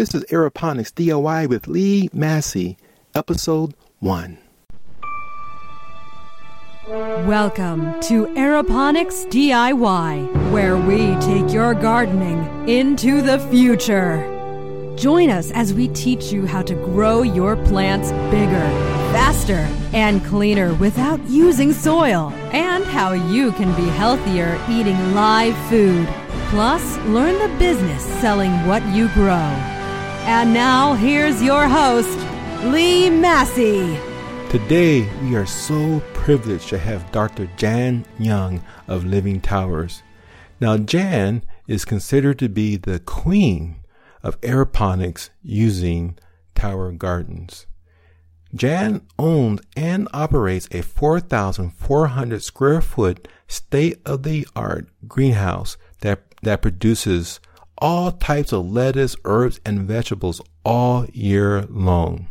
This is Aeroponics DIY with Lee Massey, episode 1. Welcome to Aeroponics DIY, where we take your gardening into the future. Join us as we teach you how to grow your plants bigger, faster, and cleaner without using soil, and how you can be healthier eating live food. Plus, learn the business selling what you grow. And now, here's your host, Lee Massey. Today, we are so privileged to have Dr. Jan Young of Living Towers. Now, Jan is considered to be the queen of aeroponics using tower gardens. Jan owns and operates a 4,400 square foot state of the art greenhouse that, that produces all types of lettuce, herbs, and vegetables all year long.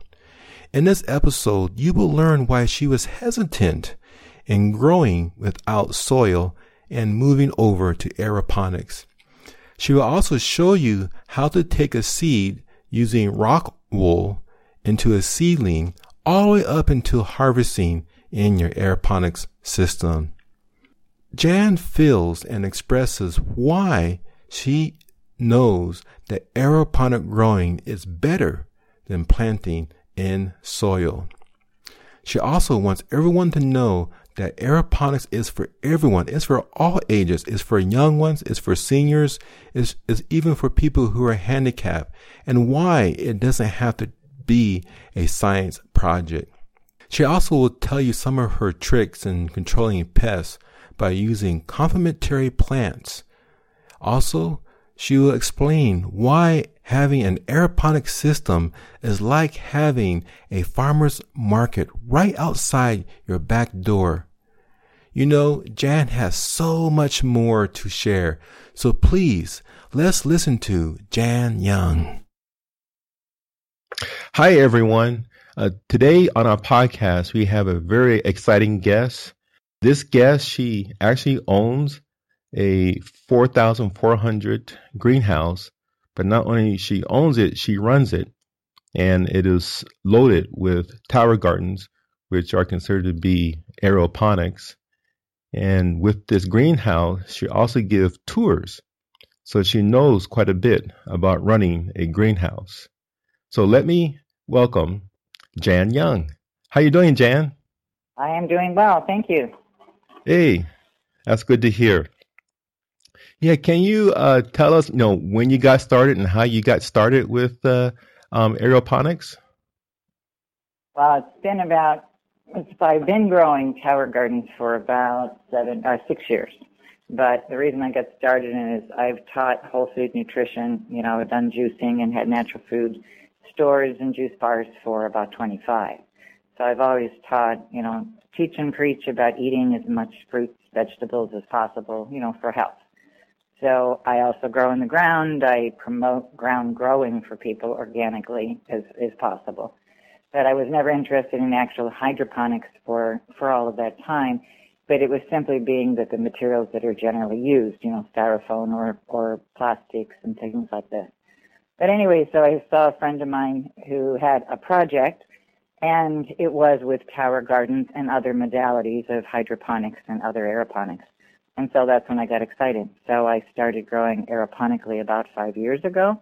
In this episode, you will learn why she was hesitant in growing without soil and moving over to aeroponics. She will also show you how to take a seed using rock wool into a seedling all the way up until harvesting in your aeroponics system. Jan feels and expresses why she knows that aeroponic growing is better than planting in soil. She also wants everyone to know that aeroponics is for everyone. It's for all ages. It's for young ones. It's for seniors. It's, it's even for people who are handicapped and why it doesn't have to be a science project. She also will tell you some of her tricks in controlling pests by using complementary plants. Also, she will explain why having an aeroponic system is like having a farmer's market right outside your back door. You know, Jan has so much more to share. So please, let's listen to Jan Young. Hi, everyone. Uh, today on our podcast, we have a very exciting guest. This guest, she actually owns a 4,400 greenhouse, but not only she owns it, she runs it, and it is loaded with tower gardens, which are considered to be aeroponics. And with this greenhouse, she also gives tours, so she knows quite a bit about running a greenhouse. So let me welcome Jan Young. How you doing, Jan? I am doing well, thank you. Hey, that's good to hear. Yeah, can you uh, tell us, you know, when you got started and how you got started with uh, um, aeroponics? Well, it's been about. it's, I've been growing tower gardens for about seven or uh, six years. But the reason I got started in is I've taught whole food nutrition. You know, I've done juicing and had natural food stores and juice bars for about 25. So I've always taught, you know, teach and preach about eating as much fruits, vegetables as possible, you know, for health. So I also grow in the ground. I promote ground growing for people organically as, as possible. But I was never interested in actual hydroponics for, for all of that time. But it was simply being that the materials that are generally used, you know, styrofoam or, or plastics and things like that. But anyway, so I saw a friend of mine who had a project, and it was with tower gardens and other modalities of hydroponics and other aeroponics. And so that's when I got excited. So I started growing aeroponically about five years ago.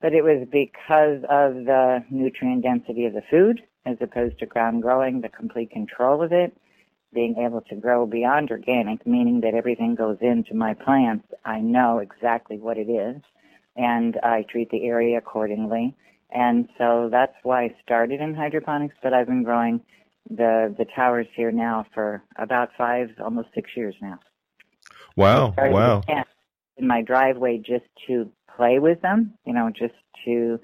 But it was because of the nutrient density of the food as opposed to ground growing, the complete control of it, being able to grow beyond organic, meaning that everything goes into my plants. I know exactly what it is and I treat the area accordingly. And so that's why I started in hydroponics, but I've been growing the the towers here now for about five, almost six years now. Wow! Wow! In my driveway, just to play with them, you know, just to.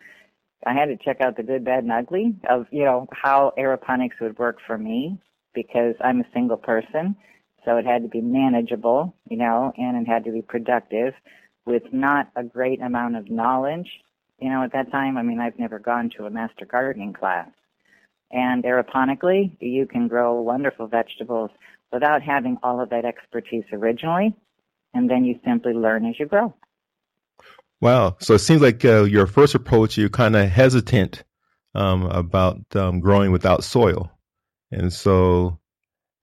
I had to check out the good, bad, and ugly of you know how aeroponics would work for me because I'm a single person, so it had to be manageable, you know, and it had to be productive with not a great amount of knowledge. You know, at that time, I mean, I've never gone to a master gardening class. And aeroponically, you can grow wonderful vegetables without having all of that expertise originally, and then you simply learn as you grow. Wow. So it seems like uh, your first approach, you're kind of hesitant um, about um, growing without soil. And so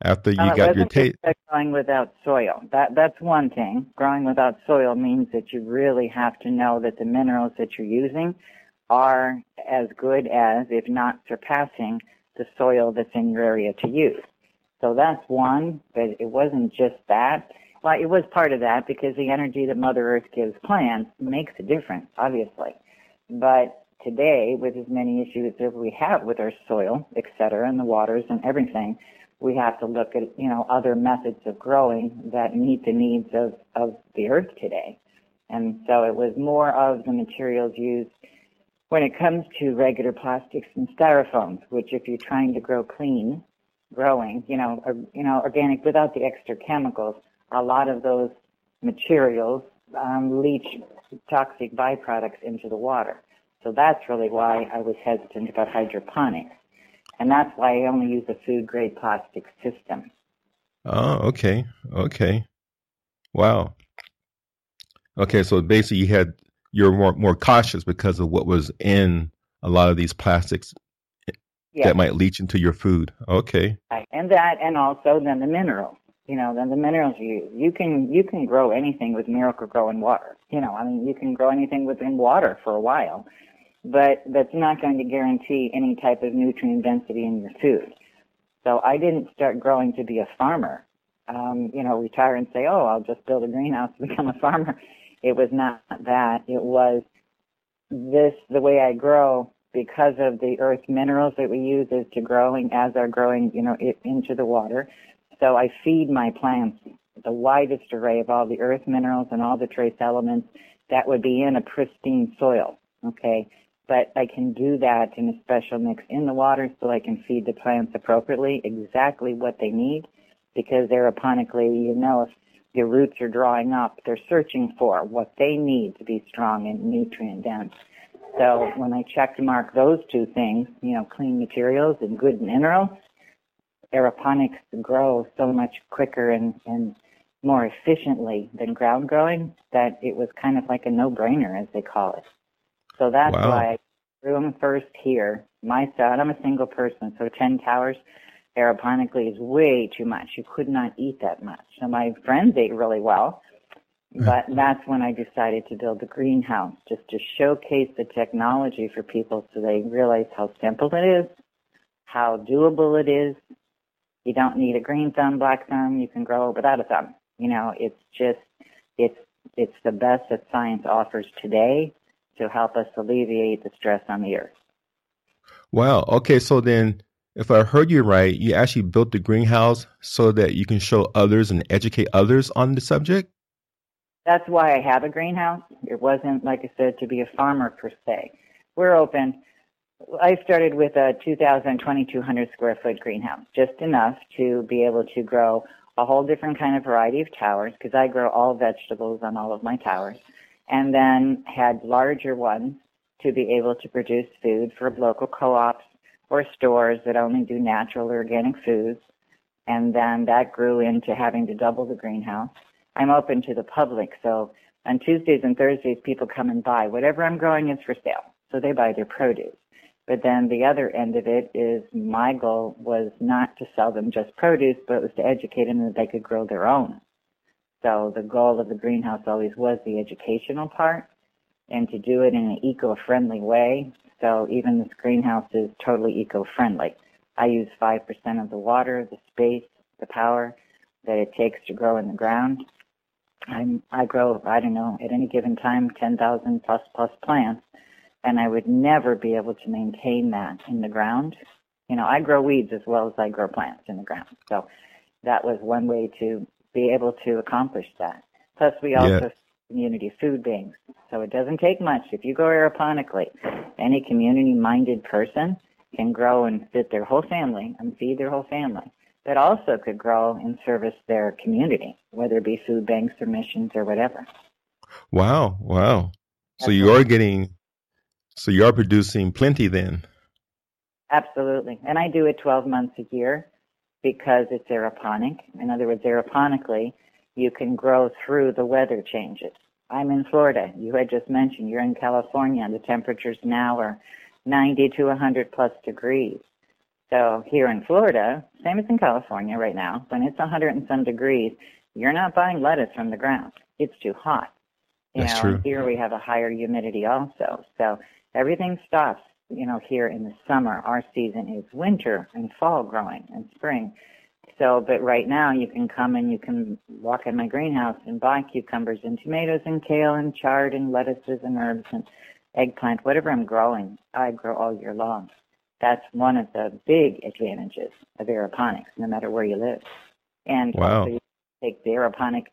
after you it got your taste. growing without soil. That that's one thing. Growing without soil means that you really have to know that the minerals that you're using are as good as, if not surpassing, the soil that's in your area to use. So that's one, but it wasn't just that. Well, it was part of that because the energy that Mother Earth gives plants makes a difference, obviously. But today, with as many issues as we have with our soil, et cetera, and the waters and everything, we have to look at, you know, other methods of growing that meet the needs of, of the earth today. And so it was more of the materials used when it comes to regular plastics and styrofoams, which if you're trying to grow clean, growing, you know, or, you know, organic without the extra chemicals, a lot of those materials um, leach toxic byproducts into the water. So that's really why I was hesitant about hydroponics. And that's why I only use a food grade plastic system. Oh, okay. Okay. Wow. Okay, so basically you had you're more more cautious because of what was in a lot of these plastics Yeah. that might leach into your food. Okay. Right. And that, and also then the minerals. You know, then the minerals you use. You can you can grow anything with Miracle-Gro in water. You know, I mean, you can grow anything within water for a while, but that's not going to guarantee any type of nutrient density in your food. So I didn't start growing to be a farmer. Um, you know, retire and say, oh, I'll just build a greenhouse to become a farmer. It was not that. It was this the way I grow because of the earth minerals that we use is to growing as they're growing, you know, it, into the water. So I feed my plants the widest array of all the earth minerals and all the trace elements that would be in a pristine soil. Okay. But I can do that in a special mix in the water so I can feed the plants appropriately exactly what they need because aeroponically, you know, if your roots are drawing up, they're searching for what they need to be strong and nutrient dense. So when I check and mark those two things, you know, clean materials and good minerals, aeroponics grow so much quicker and, and more efficiently than ground growing that it was kind of like a no-brainer, as they call it. So that's Wow. why I grew them first here. My son, I'm a single person, so 10 towers aeroponically is way too much. You could not eat that much. So my friends ate really well, but that's when I decided to build the greenhouse, just to showcase the technology for people so they realize how simple it is, how doable it is. You don't need a green thumb, black thumb. You can grow without a thumb. You know, it's just, it's, it's the best that science offers today to help us alleviate the stress on the earth. Wow. Okay, so then if I heard you right, you actually built the greenhouse so that you can show others and educate others on the subject? That's why I have a greenhouse. It wasn't, like I said, to be a farmer per se. We're open. I started with a 2,000, 2,200 square foot greenhouse, just enough to be able to grow a whole different kind of variety of towers, because I grow all vegetables on all of my towers, and then had larger ones to be able to produce food for local co-ops or stores that only do natural or organic foods. And then that grew into having to double the greenhouse. I'm open to the public, so on Tuesdays and Thursdays, people come and buy. Whatever I'm growing is for sale, so they buy their produce. But then the other end of it is my goal was not to sell them just produce, but it was to educate them that they could grow their own. So the goal of the greenhouse always was the educational part and to do it in an eco-friendly way. So even this greenhouse is totally eco-friendly. I use 5% of the water, the space, the power that it takes to grow in the ground. I'm, I grow, I don't know, at any given time, 10,000 plus plus plants, and I would never be able to maintain that in the ground. You know, I grow weeds as well as I grow plants in the ground. So that was one way to be able to accomplish that. Plus, we also Yeah. community food banks. So it doesn't take much. If you grow aeroponically, any community-minded person can grow and fit their whole family and feed their whole family, but also could grow and service their community, whether it be food banks or missions or whatever. Wow. Wow. So you right. are getting, so you are producing plenty then. Absolutely. And I do it 12 months a year because it's aeroponic. In other words, aeroponically, you can grow through the weather changes. I'm in Florida. You had just mentioned you're in California. The temperatures now are 90 to 100 plus degrees. So here in Florida, same as in California right now, when it's 100 and some degrees, you're not buying lettuce from the ground. It's too hot. You That's know, true. here we have a higher humidity also. So everything stops, you know, here in the summer. Our season is winter and fall growing and spring. So, but right now you can come and you can walk in my greenhouse and buy cucumbers and tomatoes and kale and chard and lettuces and herbs and eggplant, whatever I'm growing, I grow all year long. That's one of the big advantages of aeroponics, no matter where you live. And Wow. also you take the aeroponic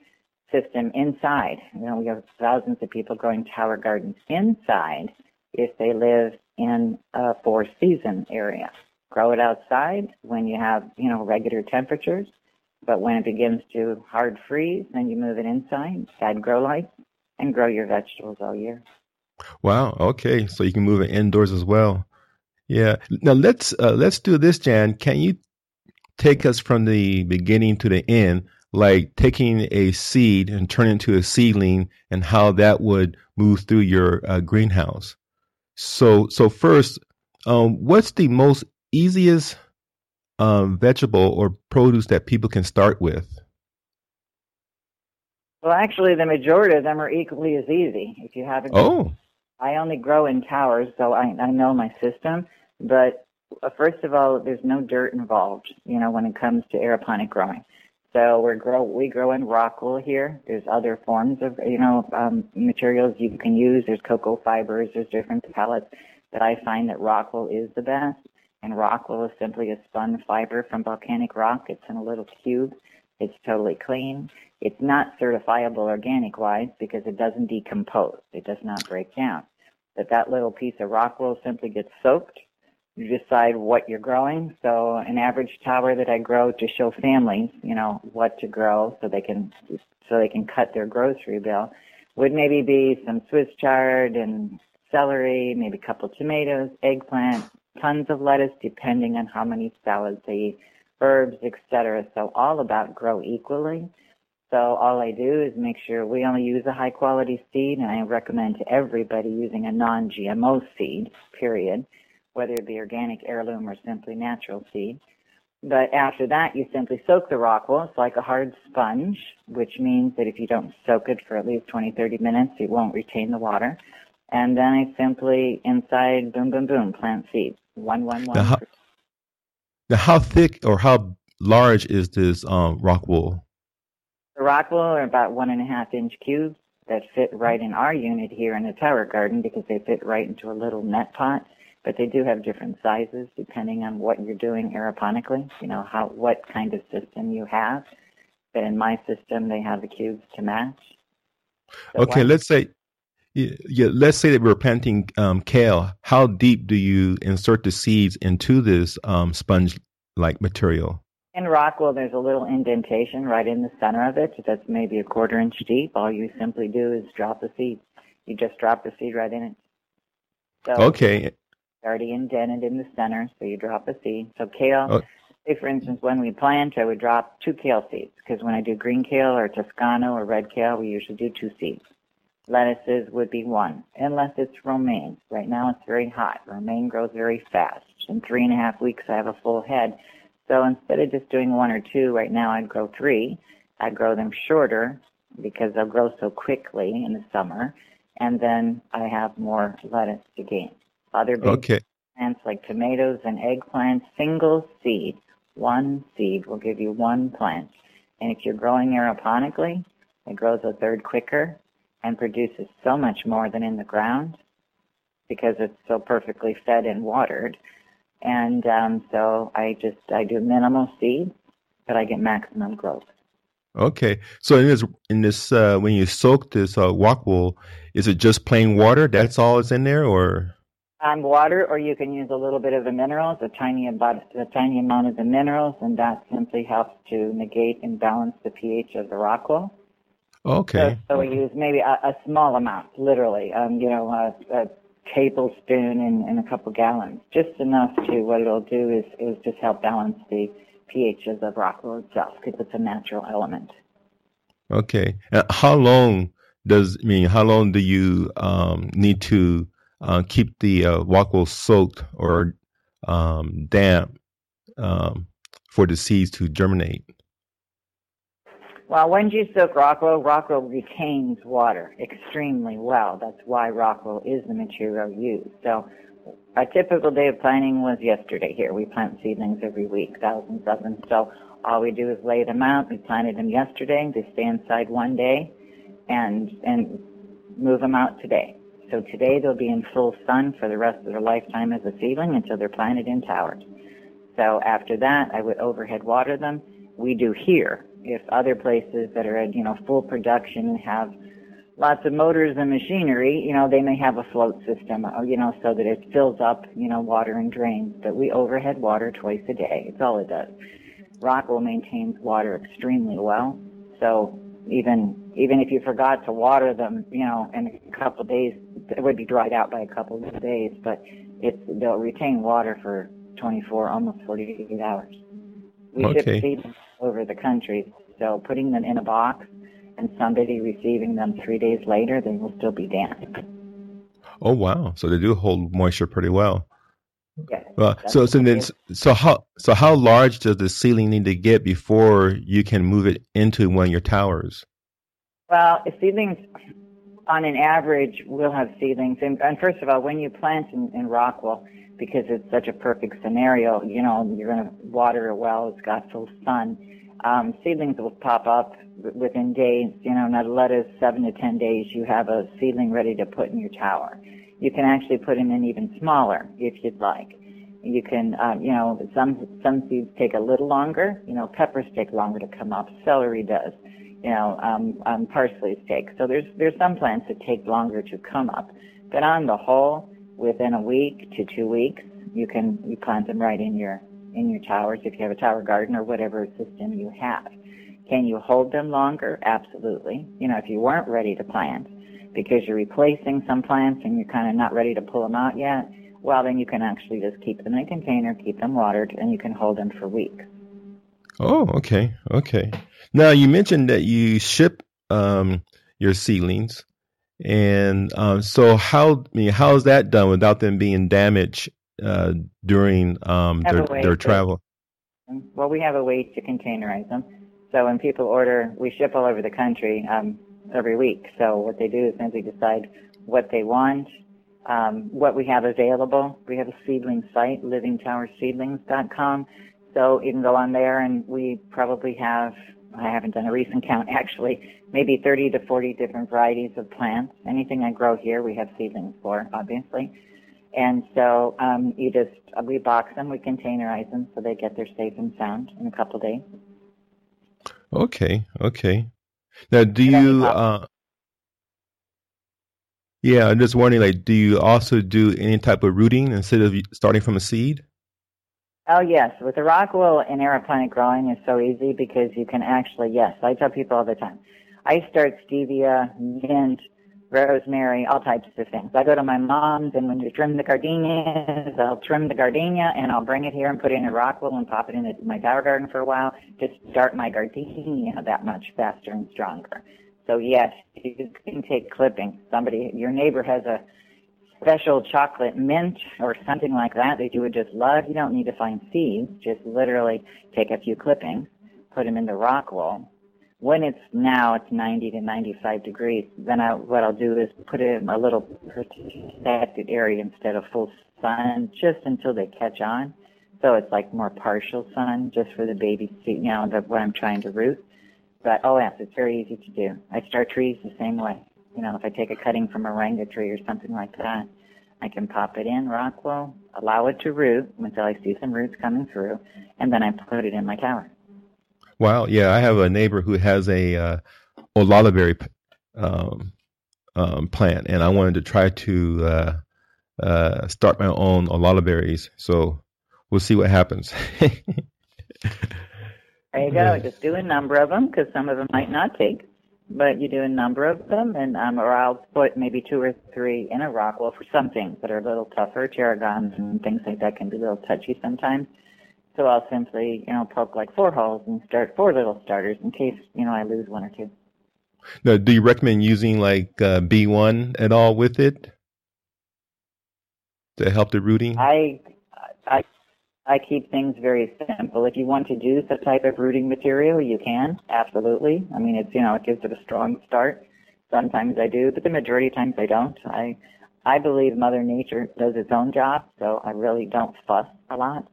system inside. You know, we have thousands of people growing tower gardens inside if they live in a four season area. Grow it outside when you have, you know, regular temperatures. But when it begins to hard freeze, then you move it inside, add grow lights, and grow your vegetables all year. Wow. Okay. So you can move it indoors as well. Yeah. Now let's uh, let's do this, Jan. Can you take us from the beginning to the end, like taking a seed and turn it into a seedling, and how that would move through your uh, greenhouse? So so first, um, what's the most easiest um, vegetable or produce that people can start with? Well, actually, the majority of them are equally as easy. If you have a Oh, I only grow in towers, so I, I know my system. But uh, first of all, there's no dirt involved, you know, when it comes to aeroponic growing. So we grow we grow in rock wool here. There's other forms of you know um, materials you can use. There's cocoa fibers. There's different pellets. But I find that rock wool is the best. And rock wool is simply a spun fiber from volcanic rock. It's in a little cube. It's totally clean. It's not certifiable organic wise because it doesn't decompose. It does not break down. But that little piece of rock wool simply gets soaked. You decide what you're growing. So an average tower that I grow to show families, you know, what to grow so they can so they can cut their grocery bill would maybe be some Swiss chard and celery, maybe a couple tomatoes, eggplant, tons of lettuce depending on how many salads they eat, herbs, etc. So all about grow equally. So all I do is make sure we only use a high quality seed and I recommend to everybody using a non-GMO seed, period, whether it be organic, heirloom, or simply natural seed. But after that, you simply soak the rock wool. It's like a hard sponge, which means that if you don't soak it for at least 20, 30 minutes, it won't retain the water. And then I simply, inside, boom, boom, boom, plant seeds. One, one, one. Now, how- now how thick or how large is this um, rock wool? The rock wool are about one and a half inch cubes that fit right in our unit here in the tower garden because they fit right into a little net pot. But they do have different sizes depending on what you're doing aeroponically, you know, how, what kind of system you have. But in my system, they have the cubes to match. So Okay, let's say yeah, let's say that we're planting um, kale. How deep do you insert the seeds into this um, sponge-like material? In rock wool, there's a little indentation right in the center of it that's maybe a quarter inch deep. All you simply do is drop the seed. You just drop the seed right in it. So Okay, It's already indented in the center, so you drop a seed. So kale, Oh. say for instance, when we plant, I would drop two kale seeds because when I do green kale or Toscano or red kale, we usually do two seeds. Lettuces would be one, unless it's romaine. Right now it's very hot. Romaine grows very fast. In three and a half weeks, I have a full head. So instead of just doing one or two, right now I'd grow three. I'd grow them shorter because they'll grow so quickly in the summer. And then I have more lettuce to gain. Other big okay, plants like tomatoes and eggplants, single seed, one seed will give you one plant. And if you're growing aeroponically, it grows a third quicker and produces so much more than in the ground because it's so perfectly fed and watered. And um, so I just I do minimal seed, but I get maximum growth. okay. So in this, in this, uh, when you soak this uh, rock wool, is it just plain water? That's all is in there, or Um, water, or you can use a little bit of the minerals, a tiny about a tiny amount of the minerals, and that simply helps to negate and balance the pH of the rock wool. Okay, So, so we use maybe a, a small amount, literally, um, you know, a, a tablespoon and, and a couple gallons, just enough to what it'll do is, is just help balance the pH of the rock wool itself because it's a natural element. okay. Uh, how long does I mean how long do you um, need to uh, keep the uh, rockwool soaked or um, damp um, for the seeds to germinate? Well, when you soak rockwool, rockwool retains water extremely well. That's why rockwool is the material used. So our typical day of planting was yesterday here. We plant seedlings every week, thousands of them. So all we do is lay them out. We planted them yesterday. They stay inside one day and, and move them out today. So today they'll be in full sun for the rest of their lifetime as a seedling until they're planted in towers. So after that, I would overhead water them. We do here. If other places that are at, you know, full production and have lots of motors and machinery, you know, they may have a float system, uh, you know, so that it fills up, you know, water and drains. But we overhead water twice a day. It's all it does. Rockwool maintains water extremely well. So even even if you forgot to water them, you know, in a couple of days, it would be dried out by a couple of days. But it's they'll retain water for 24, almost 48 hours. We okay. ship over the country, so putting them in a box and somebody receiving them three days later, they will still be damp. Oh wow! So they do hold moisture pretty well. Yes. Well, so so then so how so how large does the ceiling need to get before you can move it into one of your towers? Well, seedlings, on an average, will have seedlings. And, and first of all, when you plant in, in Rockwool, because it's such a perfect scenario, you know, you're going to water it well. It's got full sun. Um, seedlings will pop up within days, you know, not let us seven to ten days, you have a seedling ready to put in your tower. You can actually put them in even smaller if you'd like. You can, um, you know, some some seeds take a little longer. You know, peppers take longer to come up. Celery does. You know, um, um, parsley take. So there's there's some plants that take longer to come up. But on the whole, within a week to two weeks, you can you plant them right in your in your towers if you have a tower garden or whatever system you have. Can you hold them longer? Absolutely. You know, if you weren't ready to plant because you're replacing some plants and you're kind of not ready to pull them out yet, well, then you can actually just keep them in a container, keep them watered, and you can hold them for weeks. Oh, okay, okay. Now you mentioned that you ship um, your seedlings, and um, so how I mean, how is that done without them being damaged uh, during um, their, their travel? Well, we have a way to containerize them. So when people order, we ship all over the country um, every week. So what they do is simply decide what they want, um, what we have available. We have a seedling site, livingtowerseedlings.com. So you can go on there and we probably have, I haven't done a recent count actually, maybe 30 to 40 different varieties of plants. Anything I grow here, we have seedlings for, obviously. And so um, you just, we box them, we containerize them so they get there safe and sound in a couple of days. Okay, okay. Now, do you? Uh, yeah, I'm just wondering. Like, do you also do any type of rooting instead of starting from a seed? Oh yes, with the rockwool and aeroponic growing is so easy because you can actually yes. I tell people all the time. I start stevia, mint, rosemary, all types of things. I go to my mom's and when you trim the gardenias, I'll trim the gardenia and I'll bring it here and put it in a rockwool and pop it in my tower garden for a while to start my gardenia that much faster and stronger. So yes, you can take clippings. Somebody, your neighbor has a special chocolate mint or something like that that you would just love. You don't need to find seeds. Just literally take a few clippings, put them in the rockwool, when it's now it's 90 to 95 degrees, then I, what I'll do is put it in a little protected area instead of full sun, just until they catch on. So it's like more partial sun, just for the baby to you know, the, what I'm trying to root. But oh yes, it's very easy to do. I start trees the same way. You know, if I take a cutting from a moringa tree or something like that, I can pop it in rockwool, allow it to root until I see some roots coming through, and then I put it in my tower. Wow. Yeah, I have a neighbor who has a uh, um, um, plant, and I wanted to try to uh, uh, start my own olallieberries. So we'll see what happens. there you go. Just do a number of them because some of them might not take, but you do a number of them, and um, or I'll put maybe two or three in a rockwool for some things that are a little tougher. Tarragons and things like that can be a little touchy sometimes. So I'll simply, you know, poke like four holes and start four little starters in case, you know, I lose one or two. Now, do you recommend using like uh, B1 at all with it to help the rooting? I, I keep things very simple. If you want to do some type of rooting material, you can absolutely. I mean, it's you know it gives it a strong start. Sometimes I do, but the majority of times I don't. I, I believe Mother Nature does its own job, so I really don't fuss a lot.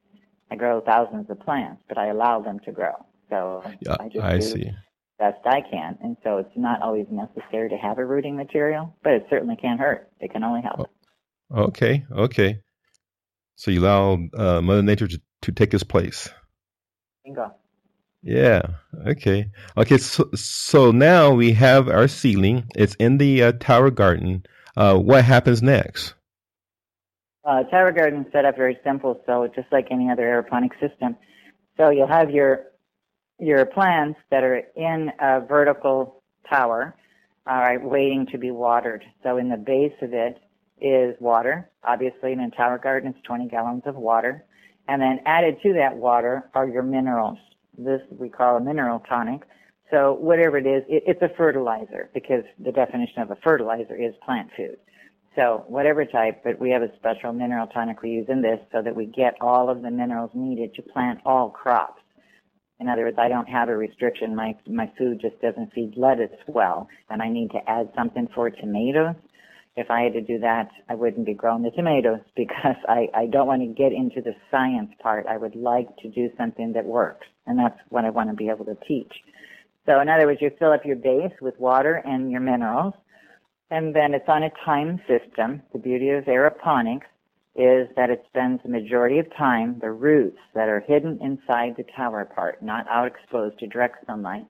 I grow thousands of plants, but I allow them to grow. So yeah, I just I do see. best I can. And so it's not always necessary to have a rooting material, but it certainly can't hurt. It can only help. Oh, okay, okay. So you allow uh, Mother Nature to, to take its place. Bingo. Yeah. Okay. Okay. So, so now we have our ceiling. It's in the uh, tower garden. Uh, what happens next? Uh, tower garden set up very simple, so just like any other aeroponic system. So you'll have your your plants that are in a vertical tower, all right, waiting to be watered. So in the base of it is water. Obviously, in a tower garden, it's 20 gallons of water, and then added to that water are your minerals. This we call a mineral tonic. So whatever it is, it, it's a fertilizer because the definition of a fertilizer is plant food. So whatever type, but we have a special mineral tonic we use in this so that we get all of the minerals needed to plant all crops. In other words, I don't have a restriction. My my food just doesn't feed lettuce well, and I need to add something for tomatoes. If I had to do that, I wouldn't be growing the tomatoes because I, I don't want to get into the science part. I would like to do something that works, and that's what I want to be able to teach. So in other words, you fill up your base with water and your minerals, and then it's on a time system. The beauty of aeroponics is that it spends the majority of time, the roots that are hidden inside the tower part, not out exposed to direct sunlight,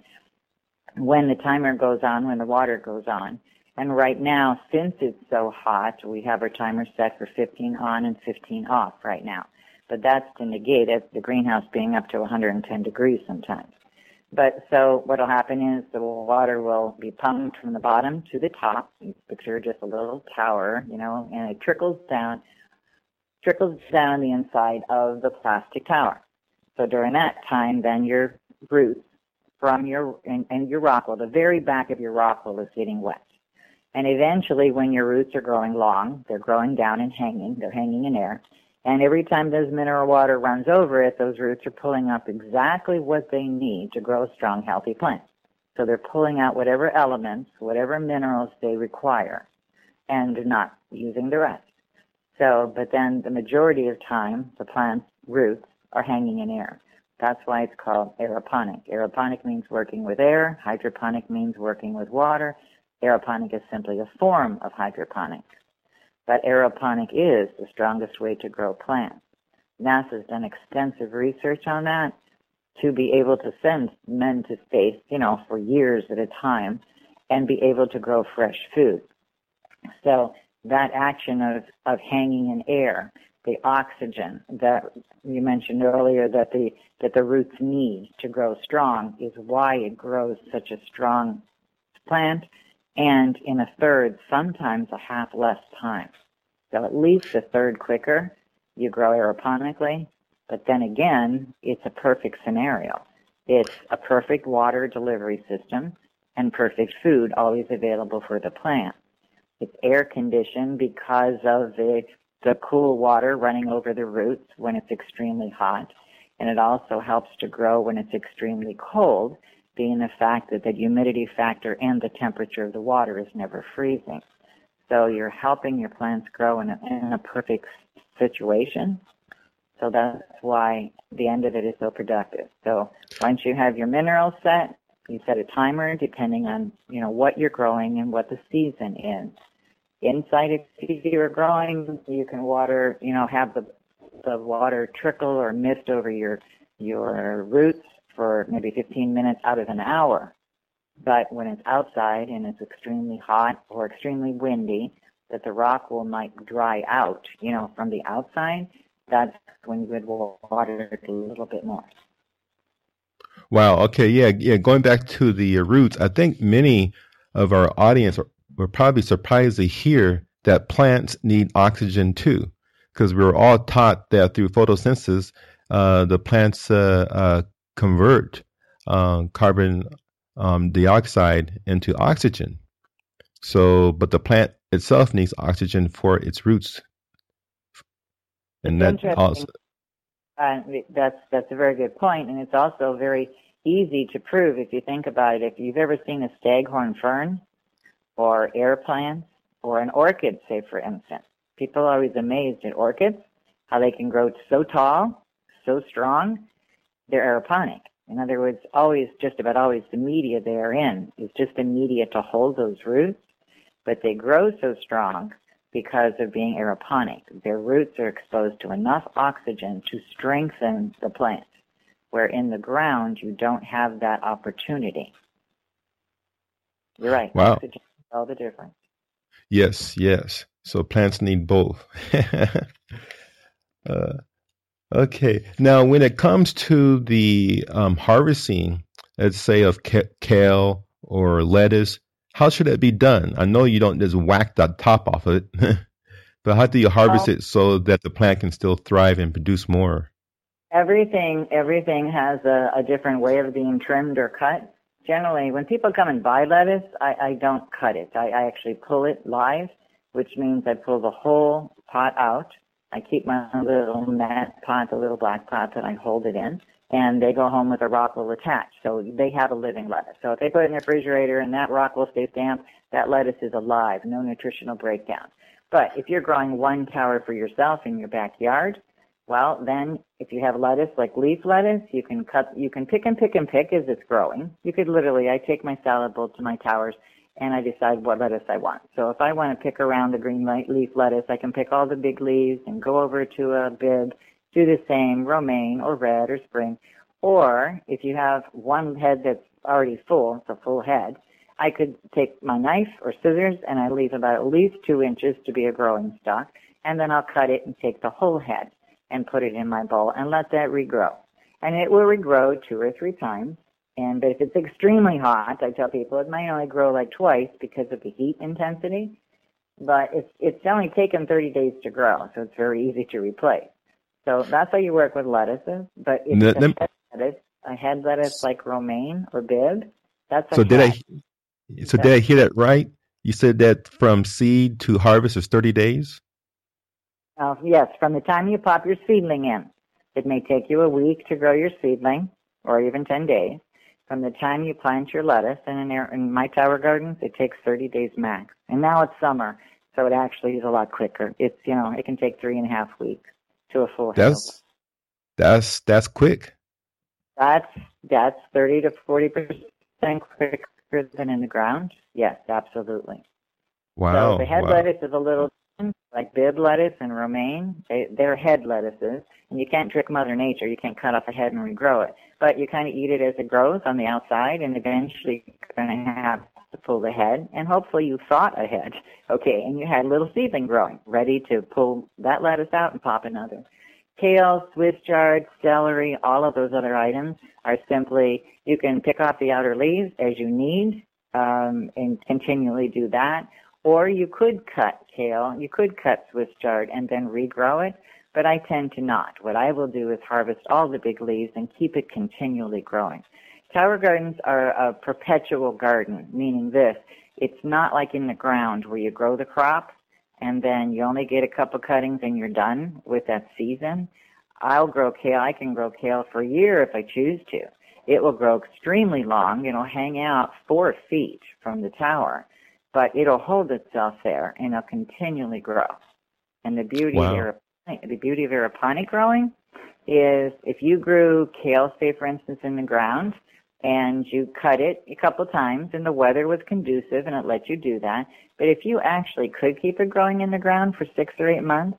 when the timer goes on, when the water goes on. And right now, since it's so hot, we have our timer set for 15 on and 15 off right now. But that's to negate it, the greenhouse being up to 110 degrees sometimes. But so what'll happen is the water will be pumped from the bottom to the top. Picture just a little tower, you know, and it trickles down, trickles down the inside of the plastic tower. So during that time, then your roots from your and, and your rock wool, the very back of your rock wool is getting wet. And eventually, when your roots are growing long, they're growing down and hanging. They're hanging in air. And every time those mineral water runs over it, those roots are pulling up exactly what they need to grow a strong, healthy plant. So they're pulling out whatever elements, whatever minerals they require, and not using the rest. So, but then the majority of time, the plant's roots are hanging in air. That's why it's called aeroponic. Aeroponic means working with air. Hydroponic means working with water. Aeroponic is simply a form of hydroponics. But aeroponic is the strongest way to grow plants. NASA's done extensive research on that to be able to send men to space, you know, for years at a time and be able to grow fresh food. So that action of, of hanging in air, the oxygen that you mentioned earlier that the, that the roots need to grow strong is why it grows such a strong plant and in a third, sometimes a half less time. So at least a third quicker, you grow aeroponically, but then again, it's a perfect scenario. It's a perfect water delivery system and perfect food always available for the plant. It's air conditioned because of the, the cool water running over the roots when it's extremely hot. And it also helps to grow when it's extremely cold being the fact that the humidity factor and the temperature of the water is never freezing. So you're helping your plants grow in a, in a perfect situation. So that's why the end of it is so productive. So once you have your minerals set, you set a timer depending on, you know, what you're growing and what the season is. Inside if you're growing, you can water, you know, have the the water trickle or mist over your your roots for maybe 15 minutes out of an hour. But when it's outside and it's extremely hot or extremely windy, that the rock wool might dry out, you know, from the outside, that's when you would water it a little bit more. Wow. Okay. Yeah. Yeah. Going back to the roots, I think many of our audience were probably surprised to hear that plants need oxygen too, because we were all taught that through photosynthesis, uh, the plants uh, uh, convert uh, carbon um, dioxide into oxygen. So, but the plant itself needs oxygen for its roots. And that also. Uh, that's that's a very good point, and it's also very easy to prove if you think about it. If you've ever seen a staghorn fern, or air plants, or an orchid, say for instance, people are always amazed at orchids, how they can grow so tall, so strong. They're aeroponic. In other words, always, just about always, the media they are in is just the media to hold those roots but they grow so strong because of being aeroponic. Their roots are exposed to enough oxygen to strengthen the plant, where in the ground you don't have that opportunity. You're right. Wow. Oxygen all the difference. Yes, yes. So plants need both. uh, okay. Now, when it comes to the um, harvesting, let's say of kale or lettuce, how should it be done? I know you don't just whack the top off of it, but how do you harvest well, it so that the plant can still thrive and produce more? Everything, everything has a, a different way of being trimmed or cut. Generally, when people come and buy lettuce, I, I don't cut it. I, I actually pull it live, which means I pull the whole pot out. I keep my little net pot, the little black pot that I hold it in and they go home with a rockwool attached. So they have a living lettuce. So if they put it in the refrigerator and that rockwool stays damp, that lettuce is alive, no nutritional breakdown. But if you're growing one tower for yourself in your backyard, well, then if you have lettuce like leaf lettuce, you can cut, you can pick and pick and pick as it's growing. You could literally, I take my salad bowl to my towers and I decide what lettuce I want. So if I want to pick around the green leaf lettuce, I can pick all the big leaves and go over to a Bibb do the same romaine or red or spring. Or if you have one head that's already full, it's a full head, I could take my knife or scissors and I leave about at least two inches to be a growing stalk, and then I'll cut it and take the whole head and put it in my bowl and let that regrow. And it will regrow two or three times. And but if it's extremely hot, I tell people it might only grow like twice because of the heat intensity. But it's it's only taken 30 days to grow, so it's very easy to replace. So that's how you work with lettuces. But if head lettuce, a head lettuce like romaine or Bibb, that's so. Did I? So did I hear that right? You said that from seed to harvest is thirty days. Uh, yes, from the time you pop your seedling in, it may take you a week to grow your seedling, or even ten days. From the time you plant your lettuce, and in, in my tower gardens, it takes 30 days max. And now it's summer, so it actually is a lot quicker. It's you know it can take three and a half weeks to a full that's that's that's quick that's that's 30 to 40 percent quicker than in the ground yes absolutely wow so the head wow. lettuce is a little like Bibb lettuce and romaine they, they're head lettuces and you can't trick mother nature you can't cut off a head and regrow it but you kind of eat it as it grows on the outside and eventually you're going to have to pull the head, and hopefully you thought ahead. Okay, and you had little seedling growing, ready to pull that lettuce out and pop another. Kale, Swiss chard, celery, all of those other items are simply, you can pick off the outer leaves as you need um, and continually do that. Or you could cut kale, you could cut Swiss chard and then regrow it, but I tend to not. What I will do is harvest all the big leaves and keep it continually growing. Tower gardens are a perpetual garden, meaning this, it's not like in the ground where you grow the crop and then you only get a couple cuttings and you're done with that season. I'll grow kale. I can grow kale for a year if I choose to. It will grow extremely long. It'll hang out four feet from the tower, but it'll hold itself there and it'll continually grow. And the beauty wow. of the beauty of aeroponic growing is if you grew kale, say for instance, in the ground, and you cut it a couple times and the weather was conducive and it let you do that. But if you actually could keep it growing in the ground for six or eight months,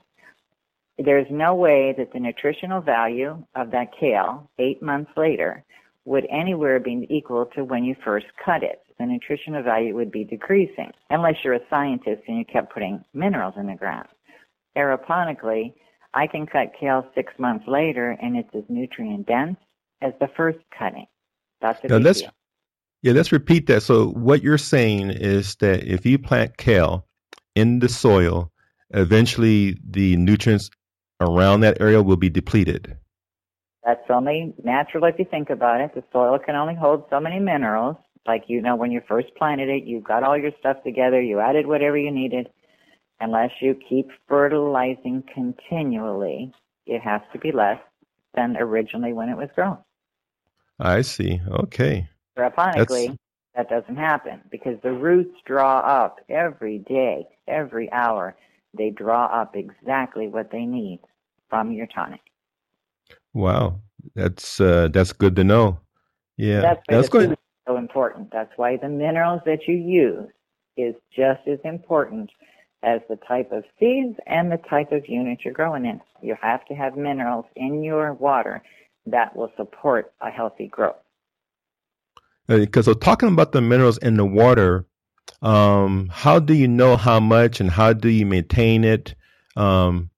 there's no way that the nutritional value of that kale eight months later would anywhere be equal to when you first cut it. The nutritional value would be decreasing unless you're a scientist and you kept putting minerals in the ground. Aeroponically, I can cut kale six months later and it's as nutrient dense as the first cutting. That's now let's, deal. Yeah, let's repeat that. So what you're saying is that if you plant kale in the soil, eventually the nutrients around that area will be depleted. That's only natural if you think about it. The soil can only hold so many minerals Like, you know, when you first planted it, you got all your stuff together, you added whatever you needed. Unless you keep fertilizing continually, it has to be less than originally when it was grown. I see. Okay. Aeroponically, that doesn't happen because the roots draw up every day, every hour. They draw up exactly what they need from your tonic. Wow, that's uh, that's good to know. Yeah, That's that's good. So important. That's why the minerals that you use is just as important as the type of seeds and the type of unit you're growing in. You have to have minerals in your water that will support a healthy growth. Because so talking about the minerals in the water, um, how do you know how much and how do you maintain it? Um,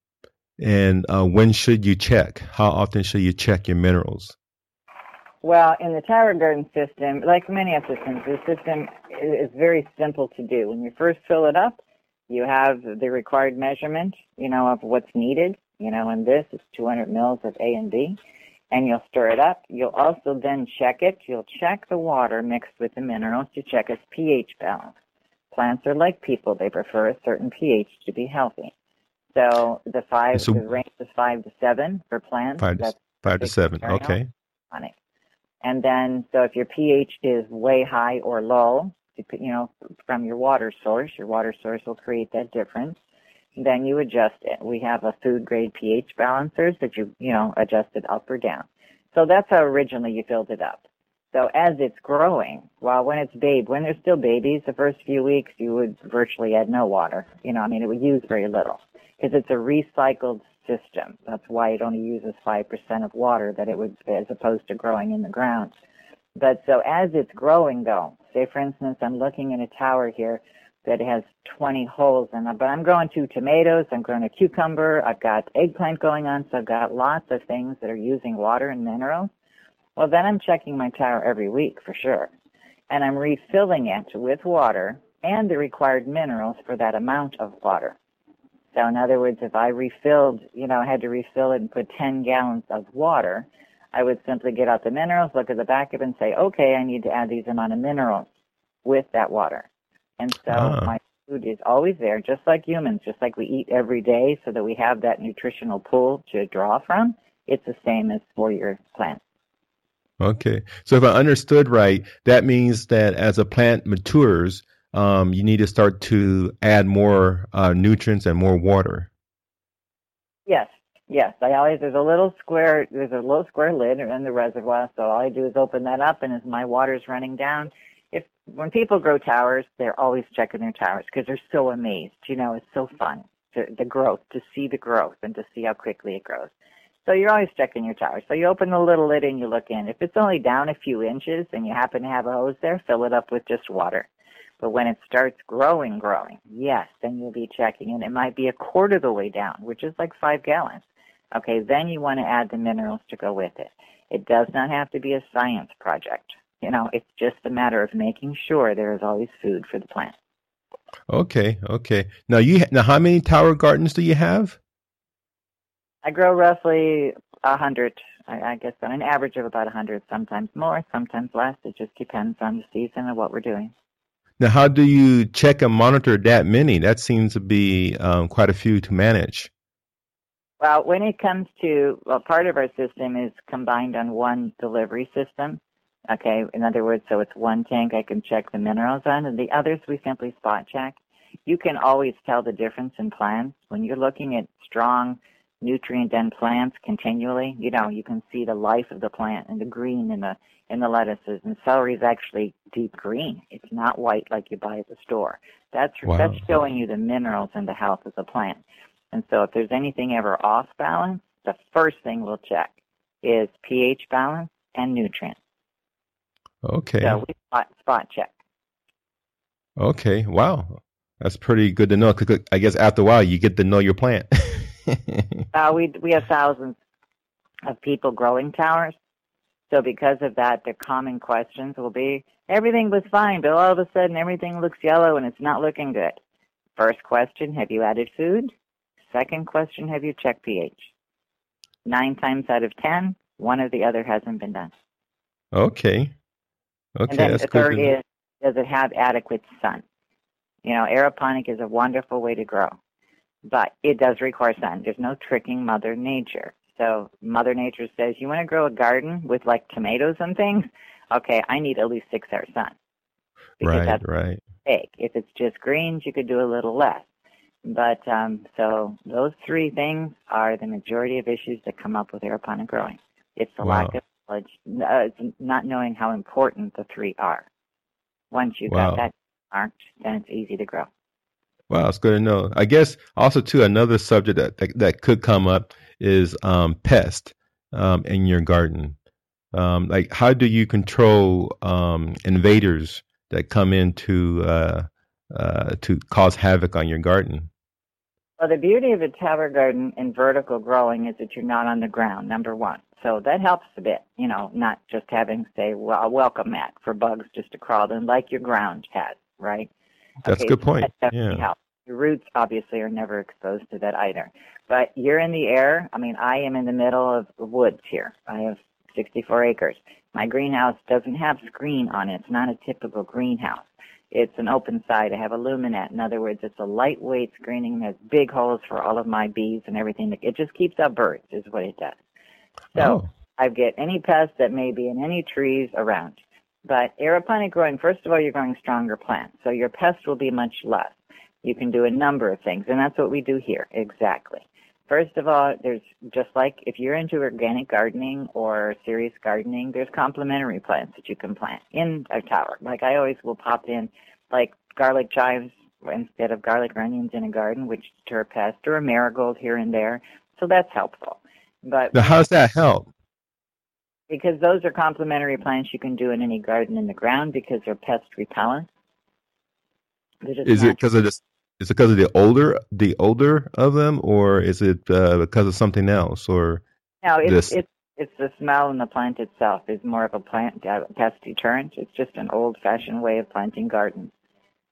and uh, when should you check? How often should you check your minerals? Well, in the tower garden system, like many systems, the system is very simple to do. When you first fill it up, you have the required measurement, you know, of what's needed. You know, in this, it's 200 mils of A and B, and you'll stir it up. You'll also then check it. You'll check the water mixed with the minerals to check its pH balance. Plants are like people; they prefer a certain pH to be healthy. So the five, So- the range is five to seven for plants. Five to, five to seven. Okay. tonic. And then, so if your pH is way high or low, you know, from your water source, your water source will create that difference. Then you adjust it. We have a food grade pH balancers that you, you know, adjust it up or down. So that's how originally you filled it up. So as it's growing, well, when it's babe, when they're still babies, the first few weeks, you would virtually add no water. You know, I mean, it would use very little because it's a recycled system. That's why it only uses 5% of water that it would, as opposed to growing in the ground. But so as it's growing though, say for instance, I'm looking at a tower here that has 20 holes in it, but I'm growing two tomatoes, I'm growing a cucumber, I've got eggplant going on, so I've got lots of things that are using water and minerals. Well, then I'm checking my tower every week for sure. And I'm refilling it with water and the required minerals for that amount of water. So in other words, if I refilled, you know, I had to refill it and put 10 gallons of water, I would simply get out the minerals, look at the back of it and say, okay, I need to add these amount of minerals with that water. And so Ah. my food is always there, just like humans, just like we eat every day so that we have that nutritional pool to draw from. It's the same as for your plants. Okay. So if I understood right, that means that as a plant matures, um, you need to start to add more uh, nutrients and more water. Yes, yes. I always there's a little square there's a little square lid in the reservoir, so all I do is open that up, and as my water's running down, if when people grow towers, they're always checking their towers because they're so amazed. You know, it's so fun to the growth to see the growth and to see how quickly it grows. So you're always checking your towers. So you open the little lid and you look in. If it's only down a few inches and you happen to have a hose there, fill it up with just water. But when it starts growing, growing, yes, then you'll be checking and it might be a quarter of the way down, which is like five gallons. Okay, then you want to add the minerals to go with it. It does not have to be a science project. You know, it's just a matter of making sure there is always food for the plant. Okay. Okay. Now you ha- now how many tower gardens do you have? I grow roughly a hundred, I, I guess on an average of about a hundred, sometimes more, sometimes less. It just depends on the season and what we're doing. Now, how do you check and monitor that many? That seems to be um, quite a few to manage. Well, when it comes to, well, part of our system is combined on one delivery system. Okay, in other words, so it's one tank I can check the minerals on, and the others we simply spot check. You can always tell the difference in plants when you're looking at strong nutrient dense plants continually. You know, you can see the life of the plant and the green in the in the lettuces. And celery is actually deep green. It's not white like you buy at the store. That's Wow. that's showing you the minerals and the health of the plant. And so if there's anything ever off balance, the first thing we'll check is pH balance and nutrients. Okay. So we spot, spot check. Okay. Wow. That's pretty good to know. 'cause I guess after a while, you get to know your plant. Uh, we we have thousands of people growing towers. So because of that, the common questions will be, everything was fine, but all of a sudden everything looks yellow and it's not looking good. First question, have you added food? Second question, have you checked pH? Nine times out of ten, one or the other hasn't been done. okay. Okay, and then the third know. is, does it have adequate sun? You know, aeroponic is a wonderful way to grow, but it does require sun. There's no tricking Mother Nature. So Mother Nature says, you want to grow a garden with like tomatoes and things? Okay, I need at least six hours sun. Because right, that's right. big. If it's just greens, you could do a little less. But um, so those three things are the majority of issues that come up with aeroponic growing. It's the lack of knowledge, uh, it's not knowing how important the three are. Once you Wow. got that marked, then it's easy to grow. Wow, it's good to know. I guess also too another subject that that, that could come up is um, pest um, in your garden. Um, like, how do you control um, invaders that come in to uh, uh, to cause havoc on your garden? Well, the beauty of a tower garden and vertical growing is that you're not on the ground, number one. So that helps a bit, you know, not just having, say, well, a welcome mat for bugs just to crawl in like your ground has, right? That's Okay, a good point. That Yeah. helps. Your roots obviously are never exposed to that either. But you're in the air. I mean, I am in the middle of woods here. I have 64 acres. My greenhouse doesn't have screen on it. It's not a typical greenhouse. It's an open side. I have a luminette. In other words, it's a lightweight screening. There's big holes for all of my bees and everything. It just keeps out birds, is what it does. So Oh, I get any pests that may be in any trees around. But aeroponic growing, first of all, you're growing stronger plants, so your pest will be much less. You can do a number of things, and that's what we do here, exactly. First of all, there's just like if you're into organic gardening or serious gardening, there's complementary plants that you can plant in a tower. Like I always will pop in like garlic chives instead of garlic or onions in a garden, which deter pest, or a marigold here and there. So that's helpful. But how does that help? Because those are complementary plants you can do in any garden in the ground because they're pest repellent. They're Is it because of this? Is it because of the older the older of them, or is it uh, because of something else? Or No, it's this- it's it's the smell in the plant itself is more of a plant uh, pest deterrent. It's just an old-fashioned way of planting gardens.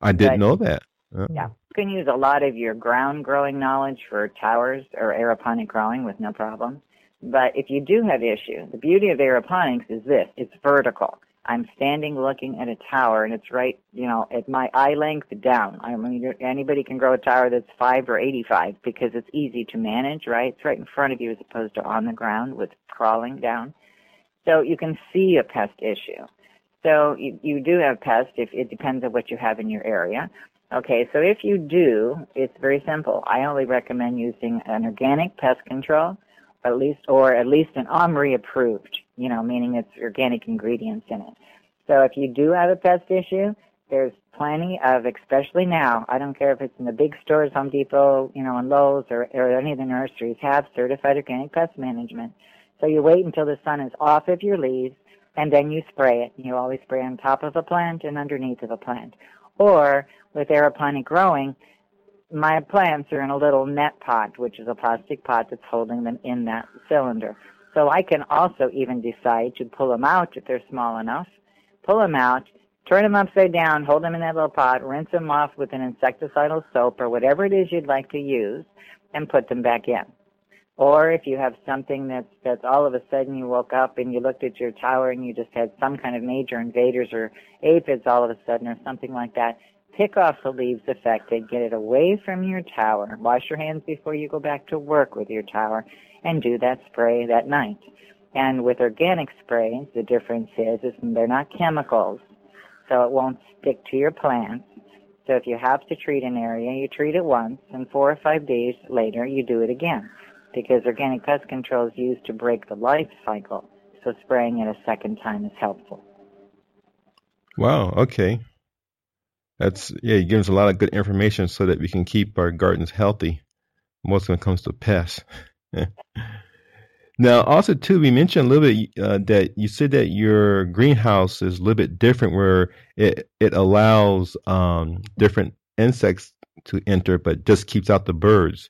I didn't Right. know that. Oh. Yeah, you can use a lot of your ground growing knowledge for towers or aeroponic growing with no problem. But if you do have issue, the beauty of aeroponics is this: it's vertical. I'm standing looking at a tower, and it's right, you know, at my eye length down. I mean, anybody can grow a tower that's five or eighty-five because it's easy to manage, right? It's right in front of you as opposed to on the ground with crawling down. So you can see a pest issue. So you, you do have pests. If it depends on what you have in your area. Okay, so if you do, it's very simple. I only recommend using an organic pest control, at least, or at least an OMRI approved, you know, meaning it's organic ingredients in it. So if you do have a pest issue, there's plenty of, especially now, I don't care if it's in the big stores, Home Depot, you know, and Lowe's or, or any of the nurseries have certified organic pest management. So you wait until the sun is off of your leaves and then you spray it. And you always spray on top of a plant and underneath of a plant. Or with aeroponic growing, my plants are in a little net pot, which is a plastic pot that's holding them in that cylinder. So I can also even decide to pull them out if they're small enough, pull them out, turn them upside down, hold them in that little pot, rinse them off with an insecticidal soap or whatever it is you'd like to use, and put them back in. Or if you have something that's that's all of a sudden you woke up and you looked at your tower and you just had some kind of major invaders or aphids all of a sudden or something like that, pick off the leaves affected, get it away from your tower, wash your hands before you go back to work with your tower, and do that spray that night. And with organic sprays, the difference is, is they're not chemicals, so it won't stick to your plants. So if you have to treat an area, you treat it once, and four or five days later, you do it again. Because organic pest control is used to break the life cycle, so spraying it a second time is helpful. Wow. Okay. That's yeah. You give us a lot of good information so that we can keep our gardens healthy. Most when it comes to pests. now, also too, we mentioned a little bit uh, that you said that your greenhouse is a little bit different, where it it allows um, different insects to enter, but just keeps out the birds.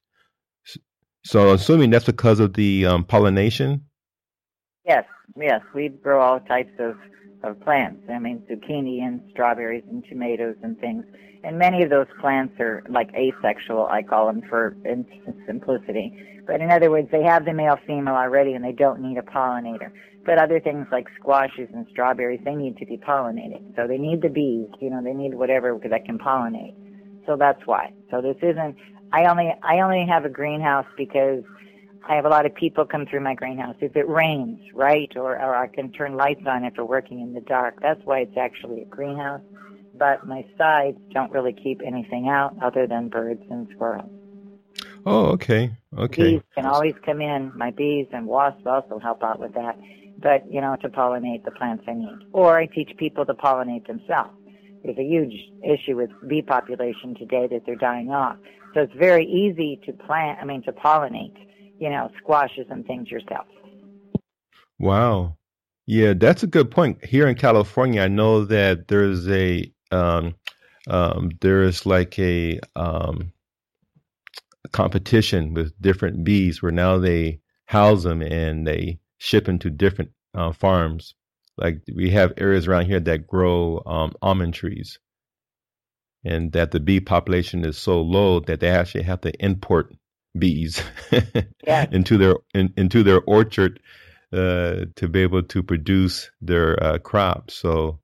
So, assuming that's because of the um, pollination. Yes, yes, we grow all types of of plants. I mean, zucchini and strawberries and tomatoes and things. And many of those plants are like asexual, I call them for in simplicity. But in other words, they have the male female already and they don't need a pollinator. But other things like squashes and strawberries, they need to be pollinated. So they need the bees, you know, they need whatever that can pollinate. So that's why. So this isn't, I only, I only have a greenhouse because I have a lot of people come through my greenhouse. If it rains, right, or, or I can turn lights on if we're working in the dark. That's why it's actually a greenhouse. But my sides don't really keep anything out other than birds and squirrels. Oh, okay, okay. Bees can always come in. My bees and wasps also help out with that. But you know, to pollinate the plants I need, or I teach people to pollinate themselves. There's a huge issue with bee population today that they're dying off. So it's very easy to plant. I mean, to pollinate you know, squashes and things yourself. Wow. Yeah, that's a good point. Here in California, I know that there's a um, um, there is like a um, competition with different bees where now they house them and they ship them to different uh, farms. Like we have areas around here that grow um, almond trees, and that the bee population is so low that they actually have to import bees yeah. into their in, into their orchard uh, to be able to produce their uh, crops. So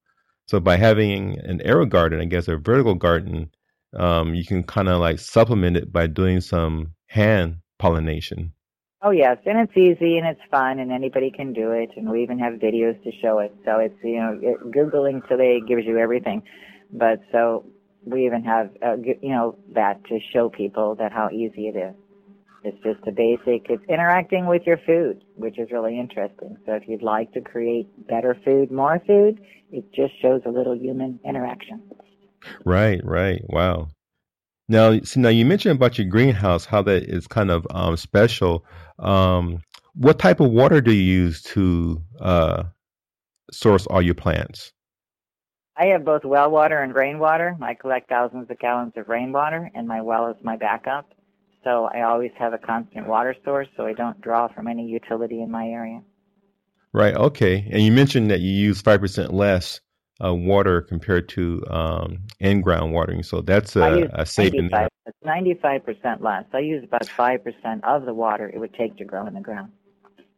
so by having an arrow garden, I guess a vertical garden, um, you can kind of like supplement it by doing some hand pollination. Oh yes, and it's easy and it's fun and anybody can do it, and we even have videos to show it. So it's you know it, googling today gives you everything, but so we even have uh, you know that to show people that how easy it is. It's just a basic, it's interacting with your food, which is really interesting. So if you'd like to create better food, more food, it just shows a little human interaction. Right, right. Wow. Now, so now you mentioned about your greenhouse, how that is kind of um, special. Um, what type of water do you use to uh, source all your plants? I have both well water and rainwater. I collect thousands of gallons of rainwater, and my well is my backup. So I always have a constant water source so I don't draw from any utility in my area. Right. Okay. And you mentioned that you use 5% less uh, water compared to um, in-ground watering. So that's a, a saving. 95, percent less. I use about 5% of the water it would take to grow in the ground.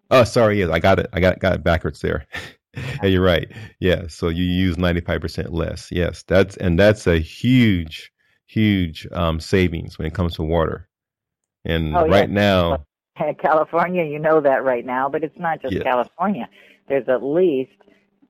Oh, sorry. Yes, I got it. I got got it backwards there. yeah, you're right. Yeah. So you use 95% less. Yes. That's and that's a huge, huge um, savings when it comes to water. And oh, right now, California, you know that right now, but it's not just California. There's at least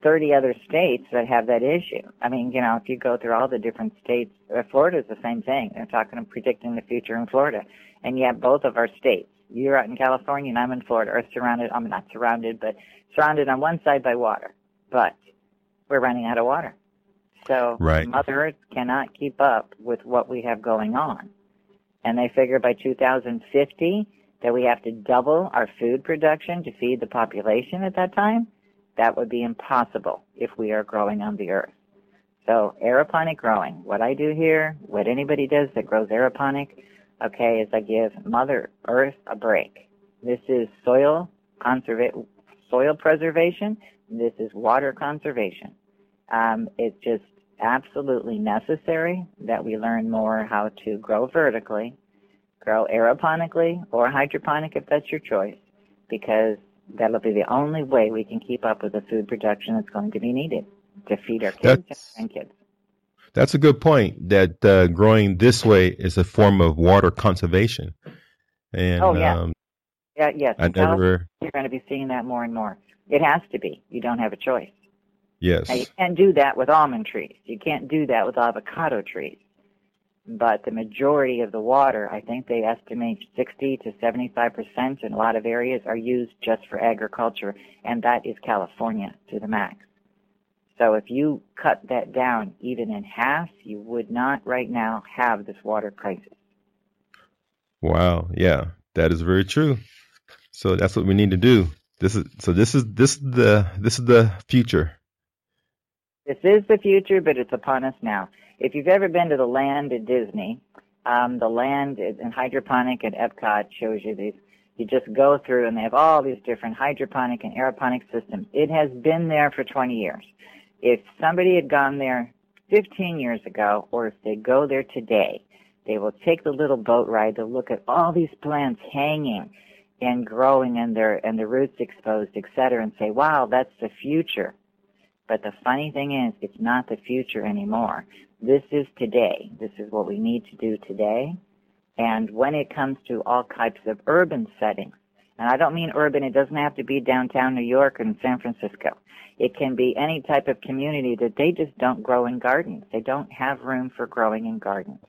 30 other states that have that issue. I mean, you know, if you go through all the different states, uh, Florida's the same thing. They're talking and predicting the future in Florida. And yet both of our states, you're out in California and I'm in Florida, are surrounded, I'm not surrounded, but surrounded on one side by water. But we're running out of water. So right. Mother Earth cannot keep up with what we have going on and they figure by 2050 that we have to double our food production to feed the population at that time, that would be impossible if we are growing on the earth. So aeroponic growing, what I do here, what anybody does that grows aeroponic, okay, is I give Mother Earth a break. This is soil conserva- soil preservation. This is water conservation. Um, it's just absolutely necessary that we learn more how to grow vertically, grow aeroponically or hydroponic if that's your choice, because that'll be the only way we can keep up with the food production that's going to be needed to feed our kids that's, and kids. That's a good point. That uh, growing this way is a form of water conservation. And, oh yeah, um, yeah, yes. I never. You're going to be seeing that more and more. It has to be. You don't have a choice. Yes. Now, you can't do that with almond trees. You can't do that with avocado trees. But the majority of the water, I think they estimate 60 to 75 percent in a lot of areas, are used just for agriculture, and that is California to the max. So if you cut that down even in half, you would not right now have this water crisis. Wow, yeah, that is very true. So that's what we need to do. This is so this is this is the this is the future. This is the future, but it's upon us now. If you've ever been to the land at Disney, um, the land in hydroponic at Epcot shows you these, You just go through and they have all these different hydroponic and aeroponic systems. It has been there for 20 years. If somebody had gone there 15 years ago, or if they go there today, they will take the little boat ride to look at all these plants hanging and growing and their and the roots exposed, et cetera, and say, "Wow, that's the future." But the funny thing is, it's not the future anymore. This is today. This is what we need to do today. And when it comes to all types of urban settings, and I don't mean urban, it doesn't have to be downtown New York and San Francisco. It can be any type of community that they just don't grow in gardens. They don't have room for growing in gardens.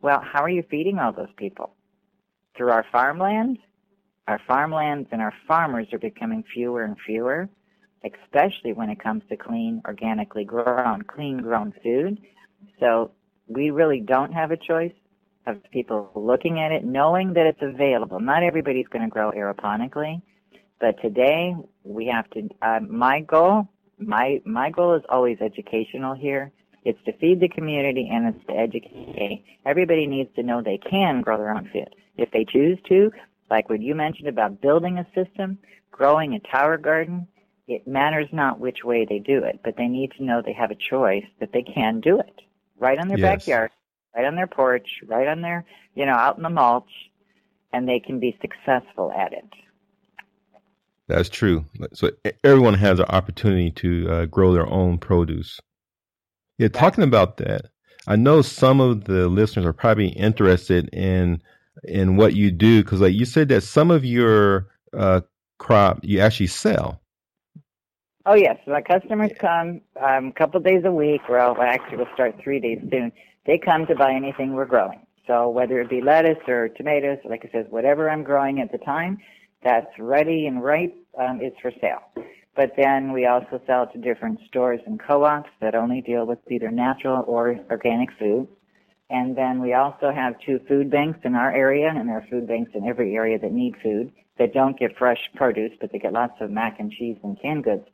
Well, how are you feeding all those people? Through our farmland? Our farmlands and our farmers are becoming fewer and fewer, especially when it comes to clean, organically grown, clean grown food. So we really don't have a choice of people looking at it, knowing that it's available. Not everybody's going to grow aeroponically, but today we have to. Uh, my goal, my my goal is always educational here. It's to feed the community and it's to educate. Everybody needs to know they can grow their own food. If they choose to, like what you mentioned about building a system, growing a tower garden, it matters not which way they do it, but they need to know they have a choice that they can do it right on their yes. backyard, right on their porch, right on their, you know, out in the mulch, and they can be successful at it. That's true. So everyone has an opportunity to uh, grow their own produce. Yeah, talking about that, I know some of the listeners are probably interested in in what you do because, like you said, that some of your uh, crop you actually sell. Oh yes, my customers come um, a couple days a week. Well, actually, we'll start three days soon. They come to buy anything we're growing. So whether it be lettuce or tomatoes, like I said, whatever I'm growing at the time, that's ready and ripe um, is for sale. But then we also sell to different stores and co-ops that only deal with either natural or organic food. And then we also have two food banks in our area, and there are food banks in every area that need food that don't get fresh produce, but they get lots of mac and cheese and canned goods.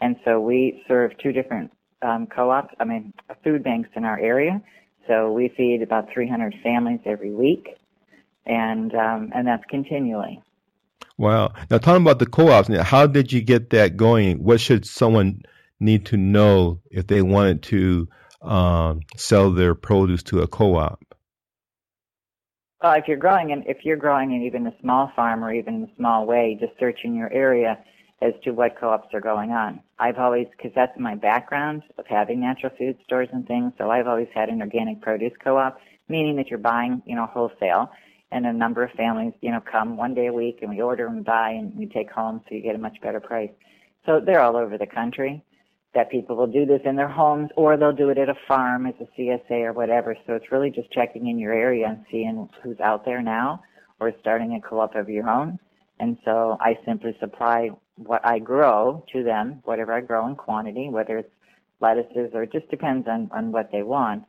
And so we serve two different um, co-ops, I mean, food banks in our area. So we feed about 300 families every week, and um, and that's continually. Wow. Now, talking about the co-ops, how did you get that going? What should someone need to know if they wanted to um, sell their produce to a co-op? Well, if you're growing in, if you're growing in even a small farm or even a small way, just search in your area as to what co-ops are going on. I've always, because that's my background of having natural food stores and things, so I've always had an organic produce co-op, meaning that you're buying, you know, wholesale and a number of families, you know, come one day a week and we order and buy and we take home so you get a much better price. So they're all over the country that people will do this in their homes or they'll do it at a farm as a CSA or whatever. So it's really just checking in your area and seeing who's out there now or starting a co-op of your own. And so I simply supply what I grow to them, whatever I grow in quantity, whether it's lettuces or it just depends on, on what they want.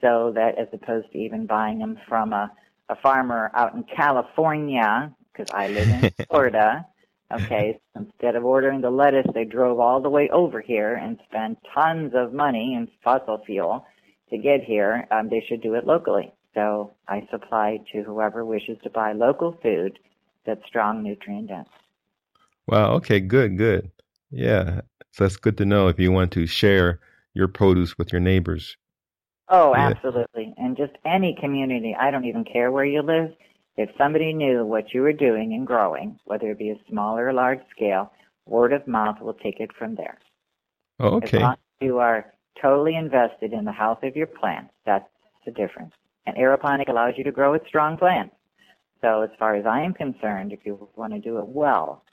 So that as opposed to even buying them from a a farmer out in California, because I live in Florida. Okay, instead of ordering the lettuce, they drove all the way over here and spent tons of money in fossil fuel to get here. Um, they should do it locally. So I supply to whoever wishes to buy local food that's strong, nutrient dense. Wow. Okay. Good. Good. Yeah. So that's good to know if you want to share your produce with your neighbors. Oh, absolutely. And just any community, I don't even care where you live. If somebody knew what you were doing and growing, whether it be a small or large scale, word of mouth will take it from there. Oh, okay. As long as you are totally invested in the health of your plants, that's the difference. And aeroponic allows you to grow with strong plants. So as far as I am concerned, if you want to do it well,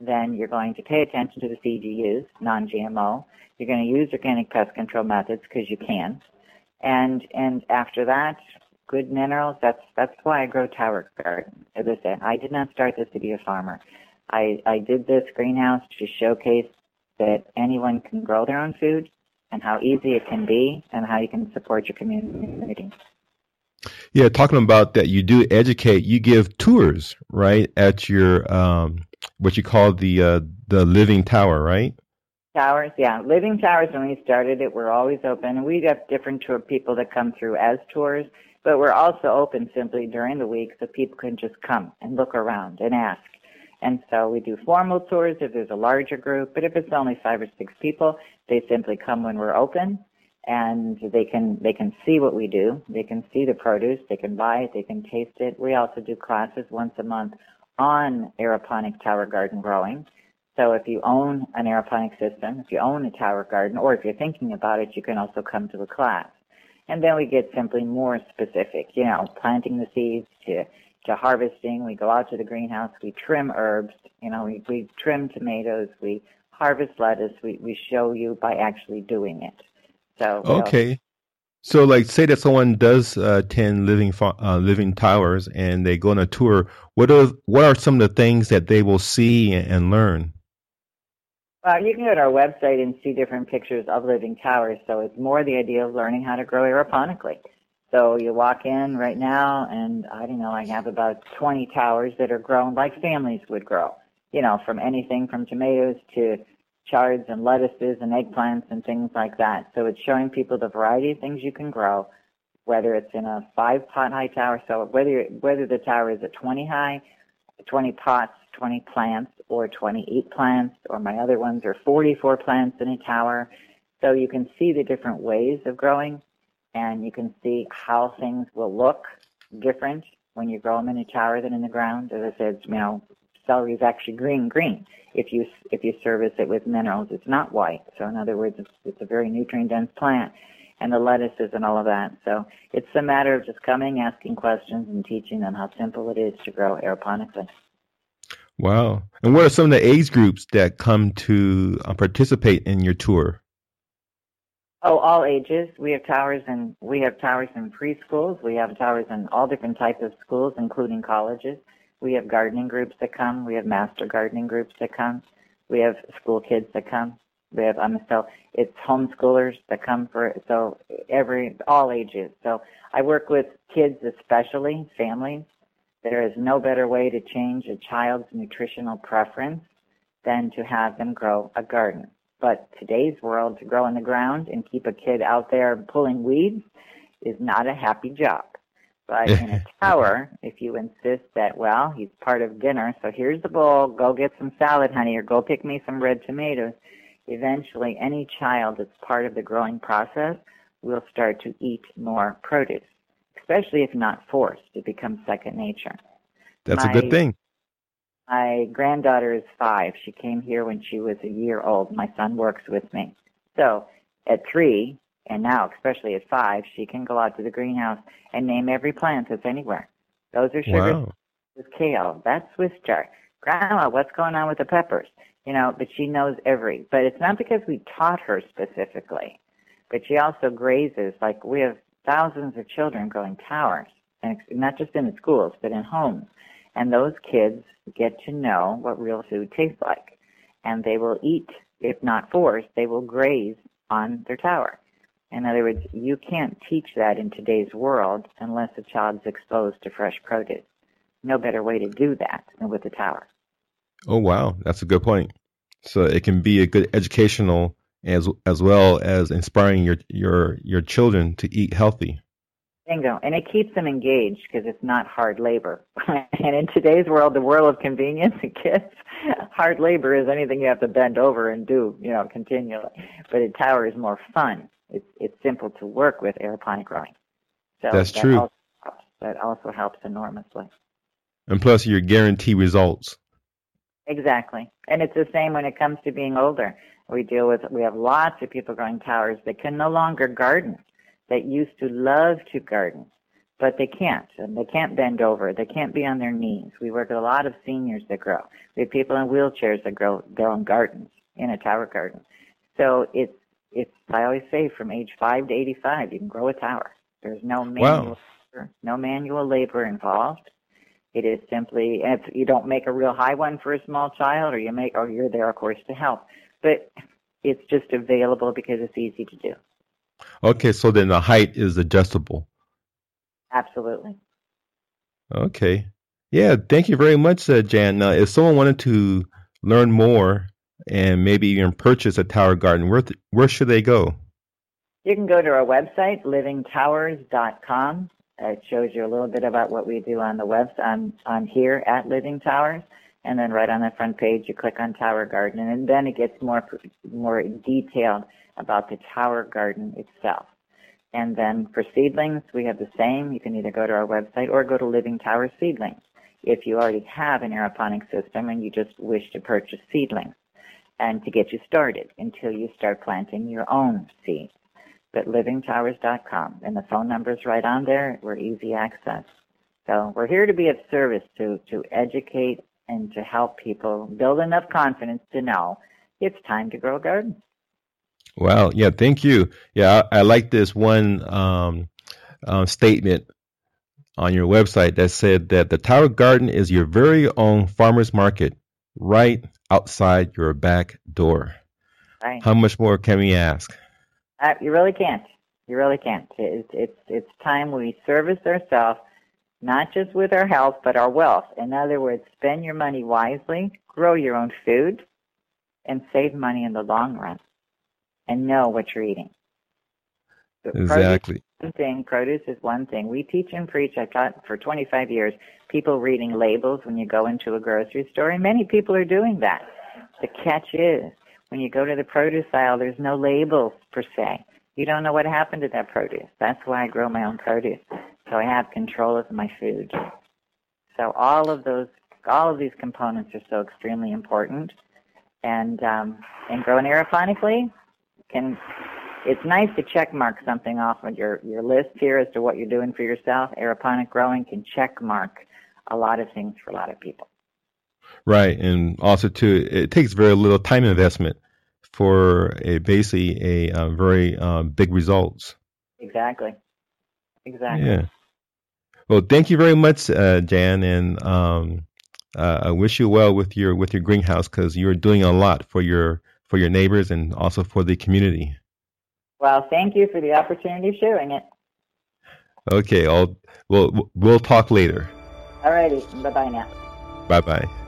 then you're going to pay attention to the seed you use, non-GMO. You're going to use organic pest control methods because you can and and after that, good minerals. That's that's why I grow tower garden. As I said, I did not start this to be a farmer. I I did this greenhouse to showcase that anyone can grow their own food and how easy it can be and how you can support your community. Yeah, talking about that, you do educate. You give tours, right, at your um, what you call the uh, the living tower, right? Towers, yeah. Living Towers, when we started it, we're always open. We have different tour people that come through as tours, but we're also open simply during the week so people can just come and look around and ask. And so we do formal tours if there's a larger group, but if it's only five or six people, they simply come when we're open and they can they can see what we do. They can see the produce, they can buy it, they can taste it. We also do classes once a month on aeroponic tower garden growing. So if you own an aeroponic system, if you own a tower garden, or if you're thinking about it, you can also come to the class. And then we get simply more specific, you know, planting the seeds to to harvesting. We go out to the greenhouse. We trim herbs. You know, we, we trim tomatoes. We harvest lettuce. We, we show you by actually doing it. So okay. So, like, say that someone does uh, attend living uh, living towers and they go on a tour. What are what are some of the things that they will see and learn? Well, you can go to our website and see different pictures of living towers. So it's more the idea of learning how to grow aeroponically. So you walk in right now, and I don't know, I have about 20 towers that are grown like families would grow. You know, from anything from tomatoes to chards and lettuces and eggplants and things like that. So it's showing people the variety of things you can grow, whether it's in a five pot high tower. So whether whether the tower is a 20 high, 20 pots, 20 plants, or 28 plants, or my other ones are 44 plants in a tower. So you can see the different ways of growing and you can see how things will look different when you grow them in a tower than in the ground. As I said, you know, celery is actually green green if you if you service it with minerals. It's not white. So in other words, it's, it's a very nutrient dense plant, and the lettuces and all of that. So it's a matter of just coming, asking questions, and teaching them how simple it is to grow aeroponically. Wow! And what are some of the age groups that come to uh, participate in your tour? Oh, all ages. We have towers and we have towers in preschools. We have towers in all different types of schools, including colleges. We have gardening groups that come. We have master gardening groups that come. We have school kids that come. We have um, so it's homeschoolers that come for so every all ages. So I work with kids especially families. There is no better way to change a child's nutritional preference than to have them grow a garden. But today's world, to grow in the ground and keep a kid out there pulling weeds is not a happy job. But in a tower, if you insist that, well, he's part of dinner, so here's the bowl, go get some salad, honey, or go pick me some red tomatoes, eventually any child that's part of the growing process will start to eat more produce, especially if not forced. It becomes second nature. That's My, a good thing. My granddaughter is five. She came here when she was a year old. My son works with me. So at three, and now especially at five, she can go out to the greenhouse and name every plant that's anywhere. Those are sugar. Wow. This kale. That's Swiss chard. Grandma, what's going on with the peppers? You know, but she knows every. But it's not because we taught her specifically, but she also grazes. Like we have thousands of children growing towers, and not just in the schools, but in homes. And those kids get to know what real food tastes like. And they will eat, if not forced, they will graze on their tower. In other words, you can't teach that in today's world unless a child's exposed to fresh produce. No better way to do that than with the tower. Oh wow, that's a good point. So it can be a good educational as as well as inspiring your your your children to eat healthy. Bingo. And it keeps them engaged because it's not hard labor. and in today's world, the world of convenience and kids, hard labor is anything you have to bend over and do, you know, continually. But a tower is more fun. It's it's simple to work with aeroponic growing. So That's that true. Also helps, that also helps enormously. And plus, you're guarantee results. Exactly. And it's the same when it comes to being older. We deal with, we have lots of people growing towers that can no longer garden that used to love to garden, but they can't. And they can't bend over. They can't be on their knees. We work with a lot of seniors that grow. We have people in wheelchairs that grow their own gardens in a tower garden. So it's, it's, I always say from age 5 to 85, you can grow a tower. There's no manual, wow. no manual labor involved. It is simply, if you don't make a real high one for a small child, or you make, or you're there, of course, to help. But it's just available because it's easy to do. Okay, so then the height is adjustable. Absolutely. Okay. Yeah, thank you very much, uh, Jan. Now, if someone wanted to learn more and maybe even purchase a tower garden, where, th- where should they go? You can go to our website, livingtowers.com. It shows you a little bit about what we do on the web on, here at Living Towers. and then right on the front page you click on Tower Garden, and then it gets more more detailed about the Tower Garden itself. And then for seedlings, we have the same. You can either go to our website or go to Living Tower Seedlings if you already have an aeroponic system and you just wish to purchase seedlings and to get you started until you start planting your own seeds. But livingtowers.com and the phone number is right on there. We're easy access. So we're here to be of service to, to educate and to help people build enough confidence to know it's time to grow a garden. Wow. Yeah. Thank you. Yeah. I, I like this one um, uh, statement on your website that said that the Tower Garden is your very own farmer's market right outside your back door. Right. How much more can we ask? Uh, you really can't. You really can't. It's, it's, it's time we service ourselves, not just with our health, but our wealth. In other words, spend your money wisely, grow your own food, and save money in the long run, and know what you're eating. Exactly. One thing, produce is one thing. We teach and preach. I've taught for 25 years people reading labels when you go into a grocery store, and many people are doing that. The catch is when you go to the produce aisle, there's no labels per se. You don't know what happened to that produce. That's why I grow my own produce, so I have control of my food. So all of those, all of these components are so extremely important, and um, and growing aeroponically can it's nice to check mark something off of your, your list here as to what you're doing for yourself. Aeroponic growing can check mark a lot of things for a lot of people. Right, and also too, it takes very little time investment for a basically a, a very um, big results. Exactly. Exactly. Yeah. Well, thank you very much, uh, Jan, and um, uh, I wish you well with your with your greenhouse because you're doing a lot for your for your neighbors and also for the community. Well, thank you for the opportunity of sharing it. Okay, I'll we'll we'll talk later. Alrighty, bye bye now. Bye bye.